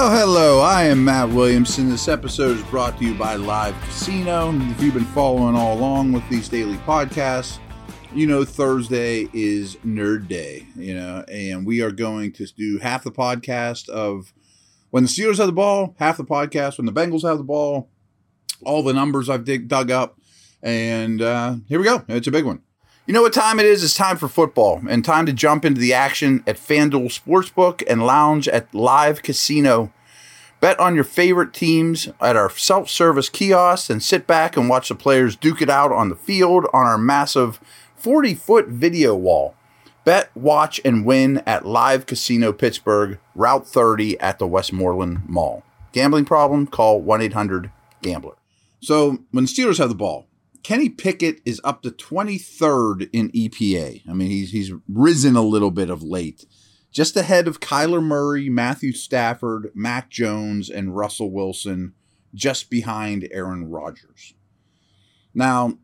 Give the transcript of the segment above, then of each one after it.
Well, hello, I am Matt Williamson. This episode is brought to you by Live Casino. If you've been following all along with these daily podcasts, you know Thursday is Nerd Day, you know, and we are going to do half the podcast of when the Steelers have the ball, half the podcast when the Bengals have the ball, all the numbers I've dig, dug up, and uh, here we go. It's a big one. You know what time it is? It's time for football and time to jump into the action at FanDuel Sportsbook and lounge at Live Casino. Bet on your favorite teams at our self service kiosks and sit back and watch the players duke it out on the field on our massive 40 foot video wall. Bet, watch, and win at Live Casino Pittsburgh, Route 30 at the Westmoreland Mall. Gambling problem? Call 1 800 Gambler. So, when the Steelers have the ball, Kenny Pickett is up to 23rd in EPA. I mean, he's he's risen a little bit of late. Just ahead of Kyler Murray, Matthew Stafford, Mac Jones, and Russell Wilson, just behind Aaron Rodgers. Now,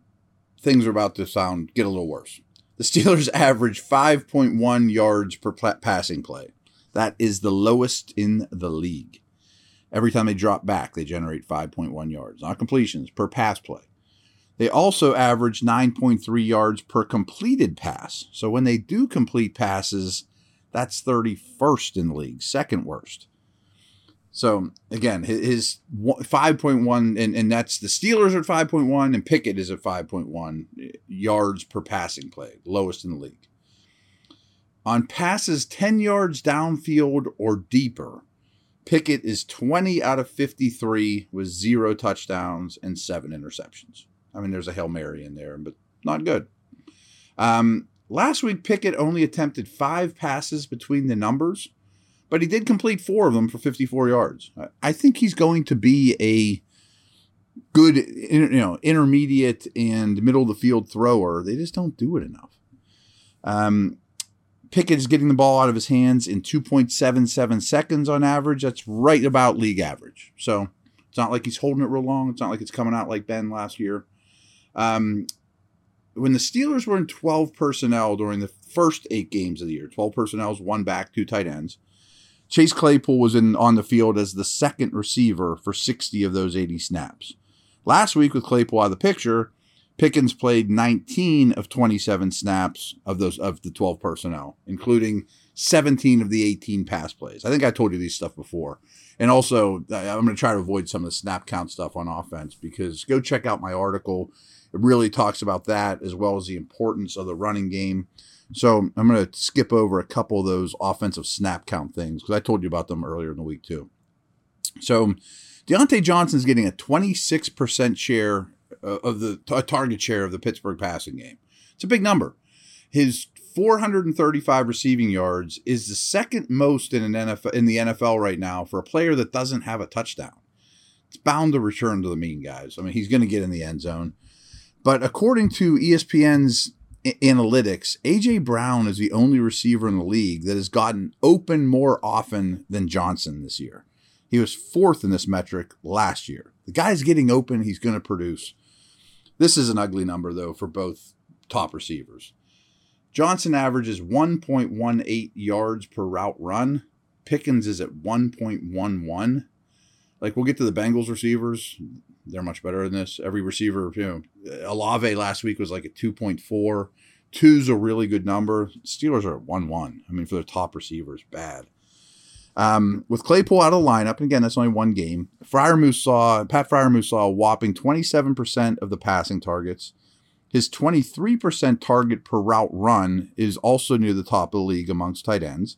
things are about to sound get a little worse. The Steelers average 5.1 yards per passing play. That is the lowest in the league. Every time they drop back, they generate 5.1 yards. Not completions, per pass play. They also average 9.3 yards per completed pass. So when they do complete passes, that's 31st in the league, second worst. So again, his 5.1, and, and that's the Steelers are at 5.1, and Pickett is at 5.1 yards per passing play, lowest in the league. On passes 10 yards downfield or deeper, Pickett is 20 out of 53 with zero touchdowns and seven interceptions. I mean, there's a Hail Mary in there, but not good. Um, last week, Pickett only attempted five passes between the numbers, but he did complete four of them for 54 yards. I think he's going to be a good, you know, intermediate and middle of the field thrower. They just don't do it enough. Um, Pickett is getting the ball out of his hands in 2.77 seconds on average. That's right about league average. So it's not like he's holding it real long. It's not like it's coming out like Ben last year. Um, when the Steelers were in 12 personnel during the first eight games of the year, 12 personnel is one back, two tight ends. Chase Claypool was in on the field as the second receiver for 60 of those 80 snaps. Last week, with Claypool out of the picture, Pickens played 19 of 27 snaps of those of the 12 personnel, including 17 of the 18 pass plays. I think I told you these stuff before. And also, I'm going to try to avoid some of the snap count stuff on offense because go check out my article it really talks about that as well as the importance of the running game. So I'm going to skip over a couple of those offensive snap count things because I told you about them earlier in the week too. So Diontae Johnson's getting a 26% share uh, of the target share of the Pittsburgh passing game. It's a big number. His 435 receiving yards is the second most in an NFL in the NFL right now for a player that doesn't have a touchdown. It's bound to return to the mean, guys. I mean, he's going to get in the end zone. But according to ESPN's analytics, AJ Brown is the only receiver in the league that has gotten open more often than Johnson this year. He was fourth in this metric last year. The guy's getting open, he's going to produce. This is an ugly number, though, for both top receivers. Johnson averages 1.18 yards per route run. Pickens is at 1.11. Like, we'll get to the Bengals receivers they're much better than this. Every receiver, you know, Olave last week was like a 2.4. Two's a really good number. Steelers are at 1 1. I mean, for their top receivers, bad. Um, with Claypool out of the lineup, and again, that's only one game, Freiermuth saw, Pat Freiermuth saw a whopping 27% of the passing targets. His 23% target per route run is also near the top of the league amongst tight ends.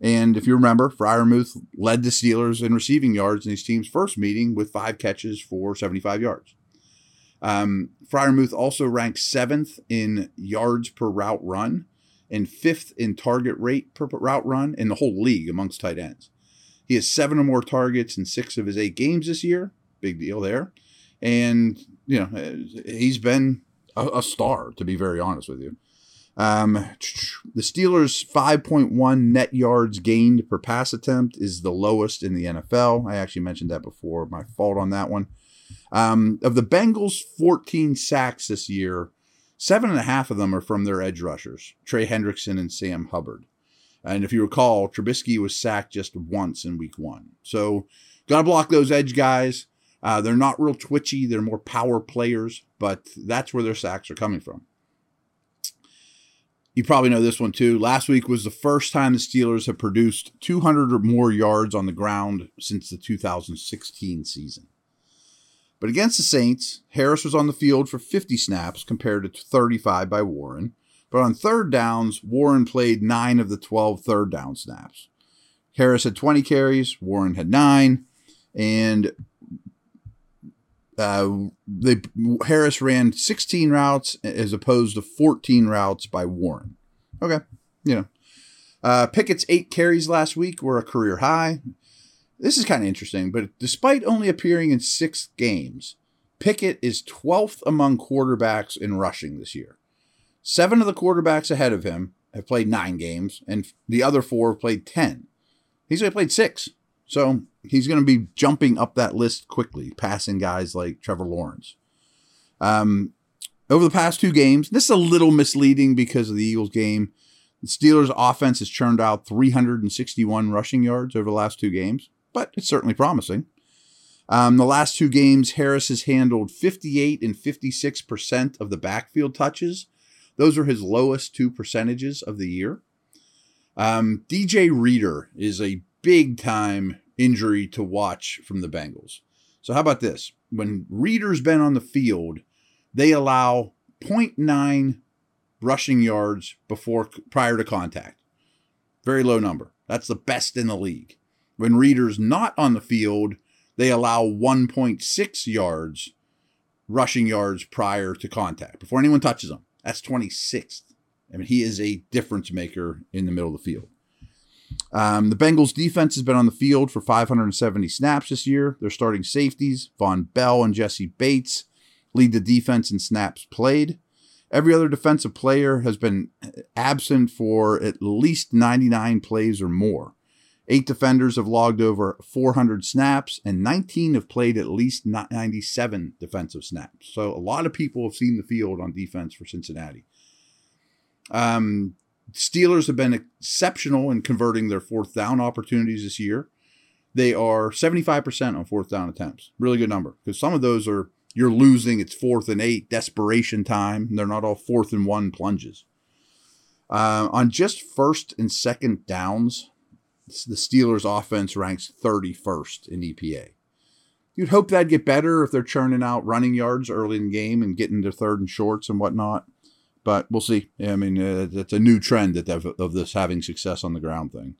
And if you remember, Freiermuth led the Steelers in receiving yards in his team's first meeting with five catches for 75 yards. Um, Freiermuth also ranked seventh in yards per route run and fifth in target rate per route run in the whole league amongst tight ends. He has seven or more targets in six of his eight games this year. Big deal there. And, you know, he's been a, a star, to be very honest with you. Um, the Steelers' 5.1 net yards gained per pass attempt is the lowest in the NFL. I actually mentioned that before. My fault on that one. Um, of the Bengals' 14 sacks this year, seven and a half of them are from their edge rushers, Trey Hendrickson and Sam Hubbard. And if you recall, Trubisky was sacked just once in week one. So, got to block those edge guys. Uh, they're not real twitchy, they're more power players, but that's where their sacks are coming from. You probably know this one too. Last week was the first time the Steelers have produced 200 or more yards on the ground since the 2016 season. But against the Saints, Harris was on the field for 50 snaps compared to 35 by Warren. But on third downs, Warren played 9 of the 12 third down snaps. Harris had 20 carries, Warren had 9, and uh, they Harris ran 16 routes as opposed to 14 routes by Warren. Okay, you know. Uh, Pickett's eight carries last week were a career high. This is kind of interesting, but despite only appearing in six games, Pickett is 12th among quarterbacks in rushing this year. Seven of the quarterbacks ahead of him have played nine games, and the other four have played 10. He's only played six. So he's going to be jumping up that list quickly, passing guys like Trevor Lawrence. Um, over the past two games, this is a little misleading because of the Eagles game. The Steelers' offense has churned out 361 rushing yards over the last two games, but it's certainly promising. Um, the last two games, Harris has handled 58 and 56% of the backfield touches. Those are his lowest two percentages of the year. Um, DJ Reader is a big time injury to watch from the Bengals. So how about this? When Reader's been on the field, they allow 0.9 rushing yards before prior to contact. Very low number. That's the best in the league. When Reader's not on the field, they allow 1.6 yards rushing yards prior to contact before anyone touches him. That's 26th. I mean, he is a difference maker in the middle of the field. Um, the Bengals defense has been on the field for 570 snaps this year. Their starting safeties, Vonn Bell and Jessie Bates, lead the defense in snaps played. Every other defensive player has been absent for at least 99 plays or more. Eight defenders have logged over 400 snaps, and 19 have played at least 97 defensive snaps. So a lot of people have seen the field on defense for Cincinnati. Um, Steelers have been exceptional in converting their fourth down opportunities this year. They are 75% on fourth down attempts. Really good number because some of those are you're losing, it's fourth and eight, desperation time. They're not all fourth and one plunges. Uh, on just first and second downs, the Steelers' offense ranks 31st in EPA. You'd hope that'd get better if they're churning out running yards early in the game and getting to third and shorts and whatnot but we'll see. I mean, uh, it's a new trend that of this having success on the ground thing.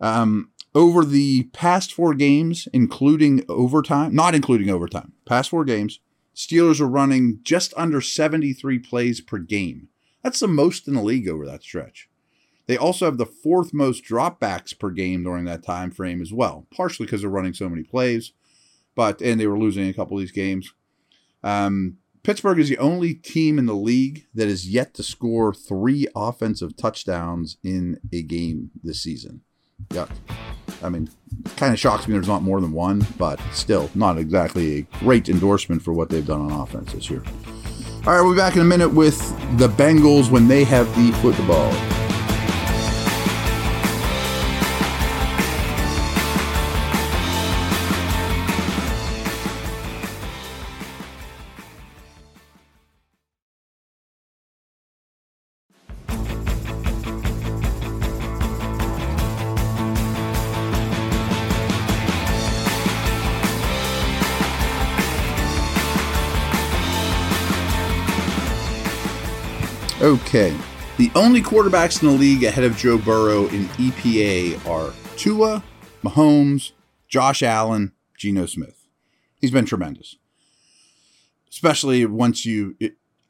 Um, over the past four games, including overtime, not including overtime, past four games, Steelers are running just under 73 plays per game. That's the most in the league over that stretch. They also have the fourth most dropbacks per game during that time frame as well, partially because they're running so many plays, but and they were losing a couple of these games. Um, Pittsburgh is the only team in the league that has yet to score three offensive touchdowns in a game this season. Yeah. I mean, kind of shocks me there's not more than one, but still not exactly a great endorsement for what they've done on offense this year. All right, we'll be back in a minute with the Bengals when they have the football. Okay. The only quarterbacks in the league ahead of Joe Burrow in EPA are Tua, Mahomes, Josh Allen, Geno Smith. He's been tremendous. Especially once you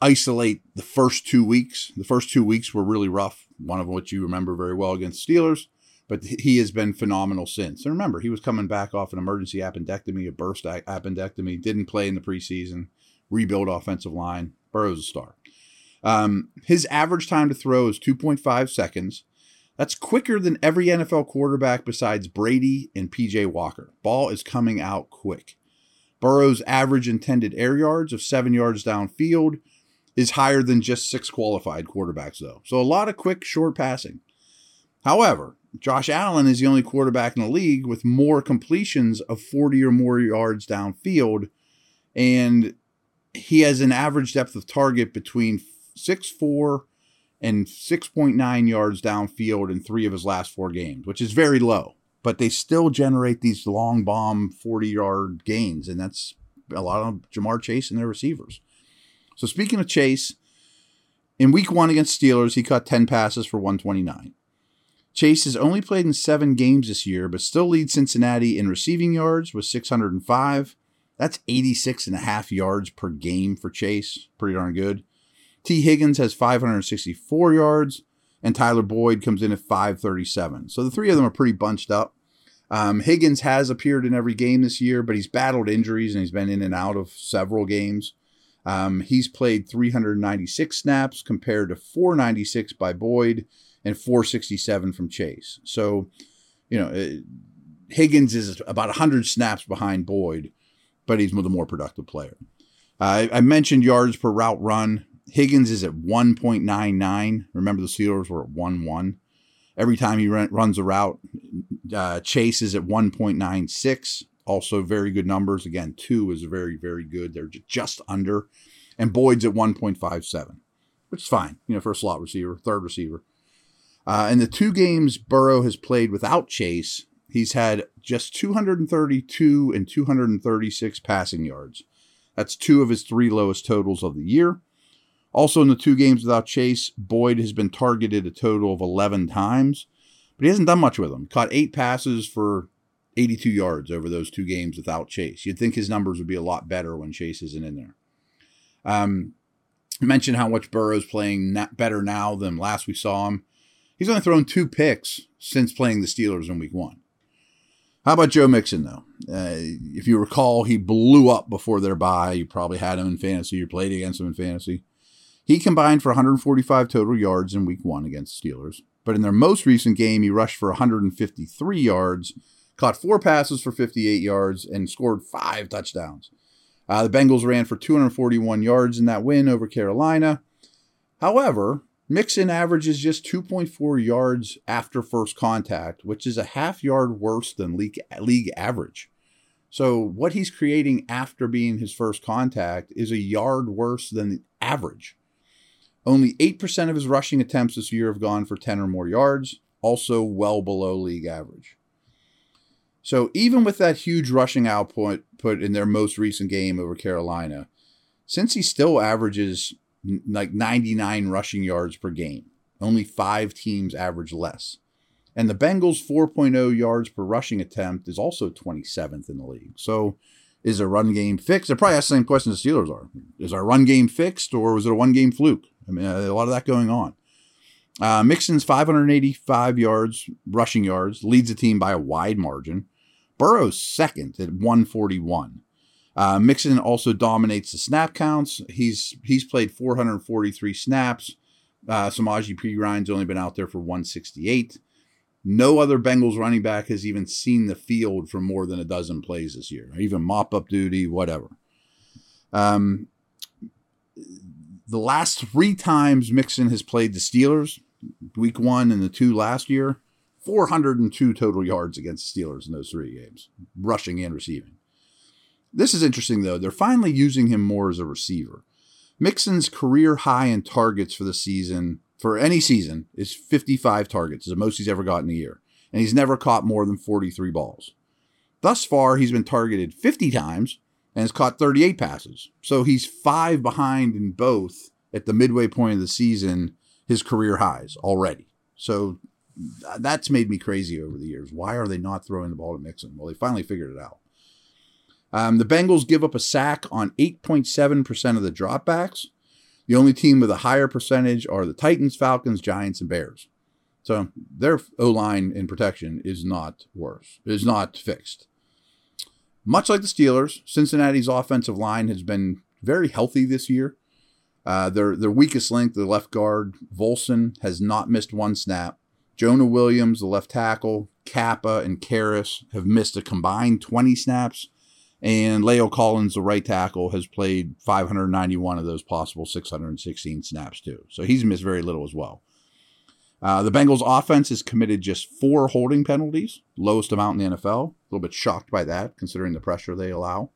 isolate the first two weeks. The first two weeks were really rough, one of which you remember very well against Steelers, but he has been phenomenal since. And remember, he was coming back off an emergency appendectomy, a burst appendectomy, didn't play in the preseason, rebuild offensive line. Burrow's a star. Um, his average time to throw is 2.5 seconds. That's quicker than every NFL quarterback besides Brady and PJ Walker. Ball is coming out quick. Burrow's average intended air yards of seven yards downfield is higher than just six qualified quarterbacks, though. So a lot of quick, short passing. However, Josh Allen is the only quarterback in the league with more completions of 40 or more yards downfield. And he has an average depth of target between 6'4 and 6.9 yards downfield in three of his last four games, which is very low. But they still generate these long bomb 40 yard gains. And that's a lot of Ja'Marr Chase and their receivers. So speaking of Chase, in week one against Steelers, he caught 10 passes for 129. Chase has only played in seven games this year, but still leads Cincinnati in receiving yards with 605. That's 86 and a half yards per game for Chase. Pretty darn good. Tee Higgins has 564 yards, and Tyler Boyd comes in at 537. So the three of them are pretty bunched up. Um, Higgins has appeared in every game this year, but he's battled injuries and he's been in and out of several games. Um, he's played 396 snaps compared to 496 by Boyd and 467 from Chase. So, you know, uh, Higgins is about 100 snaps behind Boyd, but he's the more productive player. Uh, I mentioned yards per route run. Higgins is at 1.99. Remember, the Steelers were at 1 1. Every time he run, runs a route, uh, Chase is at 1.96. Also, very good numbers. Again, two is very, very good. They're just under. And Boyd's at 1.57, which is fine, you know, a slot receiver, third receiver. Uh, in the two games Burrow has played without Chase, he's had just 232 and 236 passing yards. That's two of his three lowest totals of the year. Also, in the two games without Chase, Boyd has been targeted a total of 11 times, but he hasn't done much with them. Caught eight passes for 82 yards over those two games without Chase. You'd think his numbers would be a lot better when Chase isn't in there. Um, mentioned how much Burrow's playing better now than last we saw him. He's only thrown two picks since playing the Steelers in week one. How about Joe Mixon, though? Uh, if you recall, he blew up before their bye. You probably had him in fantasy. You played against him in fantasy. He combined for 145 total yards in week one against Steelers. But in their most recent game, he rushed for 153 yards, caught four passes for 58 yards, and scored five touchdowns. Uh, the Bengals ran for 241 yards in that win over Carolina. However, Mixon averages just 2.4 yards after first contact, which is a half yard worse than league, league average. So, what he's creating after being his first contact is a yard worse than the average. Only 8% of his rushing attempts this year have gone for 10 or more yards, also well below league average. So, even with that huge rushing output put in their most recent game over Carolina, since he still averages like 99 rushing yards per game. Only five teams average less. And the Bengals' 4.0 yards per rushing attempt is also 27th in the league. So is a run game fixed? They're probably asking the same question the Steelers are. Is our run game fixed or was it a one game fluke? I mean, a lot of that going on. Uh, Mixon's 585 yards, rushing yards, leads the team by a wide margin. Burrow's second at 141. Uh, Mixon also dominates the snap counts. He's he's played 443 snaps. Uh, Samaje Perine's only been out there for 168. No other Bengals running back has even seen the field for more than a dozen plays this year, even mop up duty, whatever. Um, the last three times Mixon has played the Steelers, week one and the two last year, 402 total yards against the Steelers in those three games, rushing and receiving. This is interesting, though. They're finally using him more as a receiver. Mixon's career high in targets for the season, for any season, is 55 targets, is the most he's ever gotten a year. And he's never caught more than 43 balls. Thus far, he's been targeted 50 times and has caught 38 passes. So he's five behind in both at the midway point of the season, his career highs already. So that's made me crazy over the years. Why are they not throwing the ball to Mixon? Well, they finally figured it out. Um, the Bengals give up a sack on 8.7% of the dropbacks. The only team with a higher percentage are the Titans, Falcons, Giants, and Bears. So their O line in protection is not worse, is not fixed. Much like the Steelers, Cincinnati's offensive line has been very healthy this year. Uh, their their weakest link, the left guard Volson, has not missed one snap. Jonah Williams, the left tackle, Cappa, and Karras have missed a combined 20 snaps and La'el Collins, the right tackle, has played 591 of those possible 616 snaps too. So he's missed very little as well. Uh, the Bengals offense has committed just four holding penalties, lowest amount in the NFL. A little bit shocked by that, considering the pressure they allow.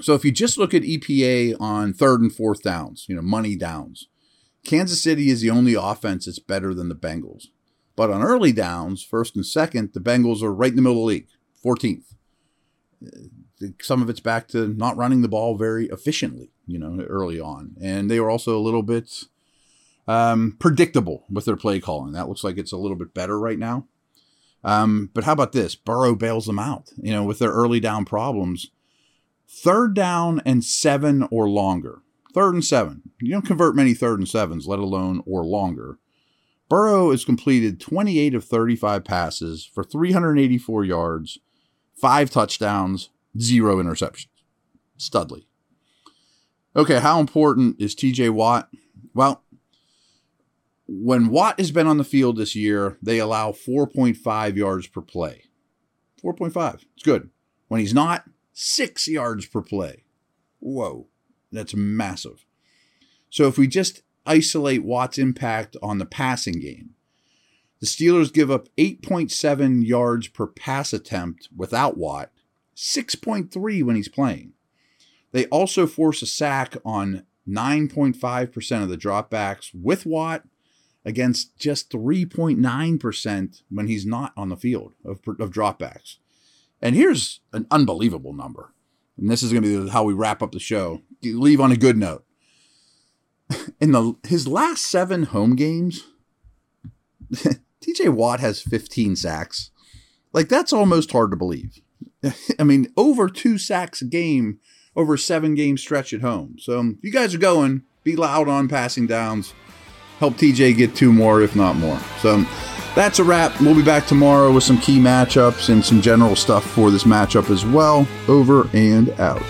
So if you just look at EPA on third and fourth downs, you know, money downs, Kansas City is the only offense that's better than the Bengals. But on early downs, first and second, the Bengals are right in the middle of the league, 14th. Some of it's back to not running the ball very efficiently, you know, early on. And they were also a little bit um, predictable with their play calling. That looks like it's a little bit better right now. Um, but how about this? Burrow bails them out, you know, with their early down problems. Third down and seven or longer. Third and seven. You don't convert many third and sevens, let alone or longer. Burrow has completed 28 of 35 passes for 384 yards, five touchdowns, zero interceptions. Studley. Okay, how important is TJ Watt? Well, when Watt has been on the field this year, they allow 4.5 yards per play. 4.5. It's good. When he's not, six yards per play. Whoa, that's massive. So if we just isolate Watt's impact on the passing game, the Steelers give up 8.7 yards per pass attempt without Watt, 6.3 when he's playing. They also force a sack on 9.5% of the dropbacks with Watt against just 3.9% when he's not on the field of, of dropbacks. And here's an unbelievable number. And this is going to be how we wrap up the show. You leave on a good note. In the his last seven home games, TJ Watt has 15 sacks. Like that's almost hard to believe. I mean, over two sacks a game over a seven game stretch at home. So if you guys are going, be loud on passing downs help TJ get two more, if not more. So that's a wrap. We'll be back tomorrow with some key matchups and some general stuff for this matchup as well. Over and out.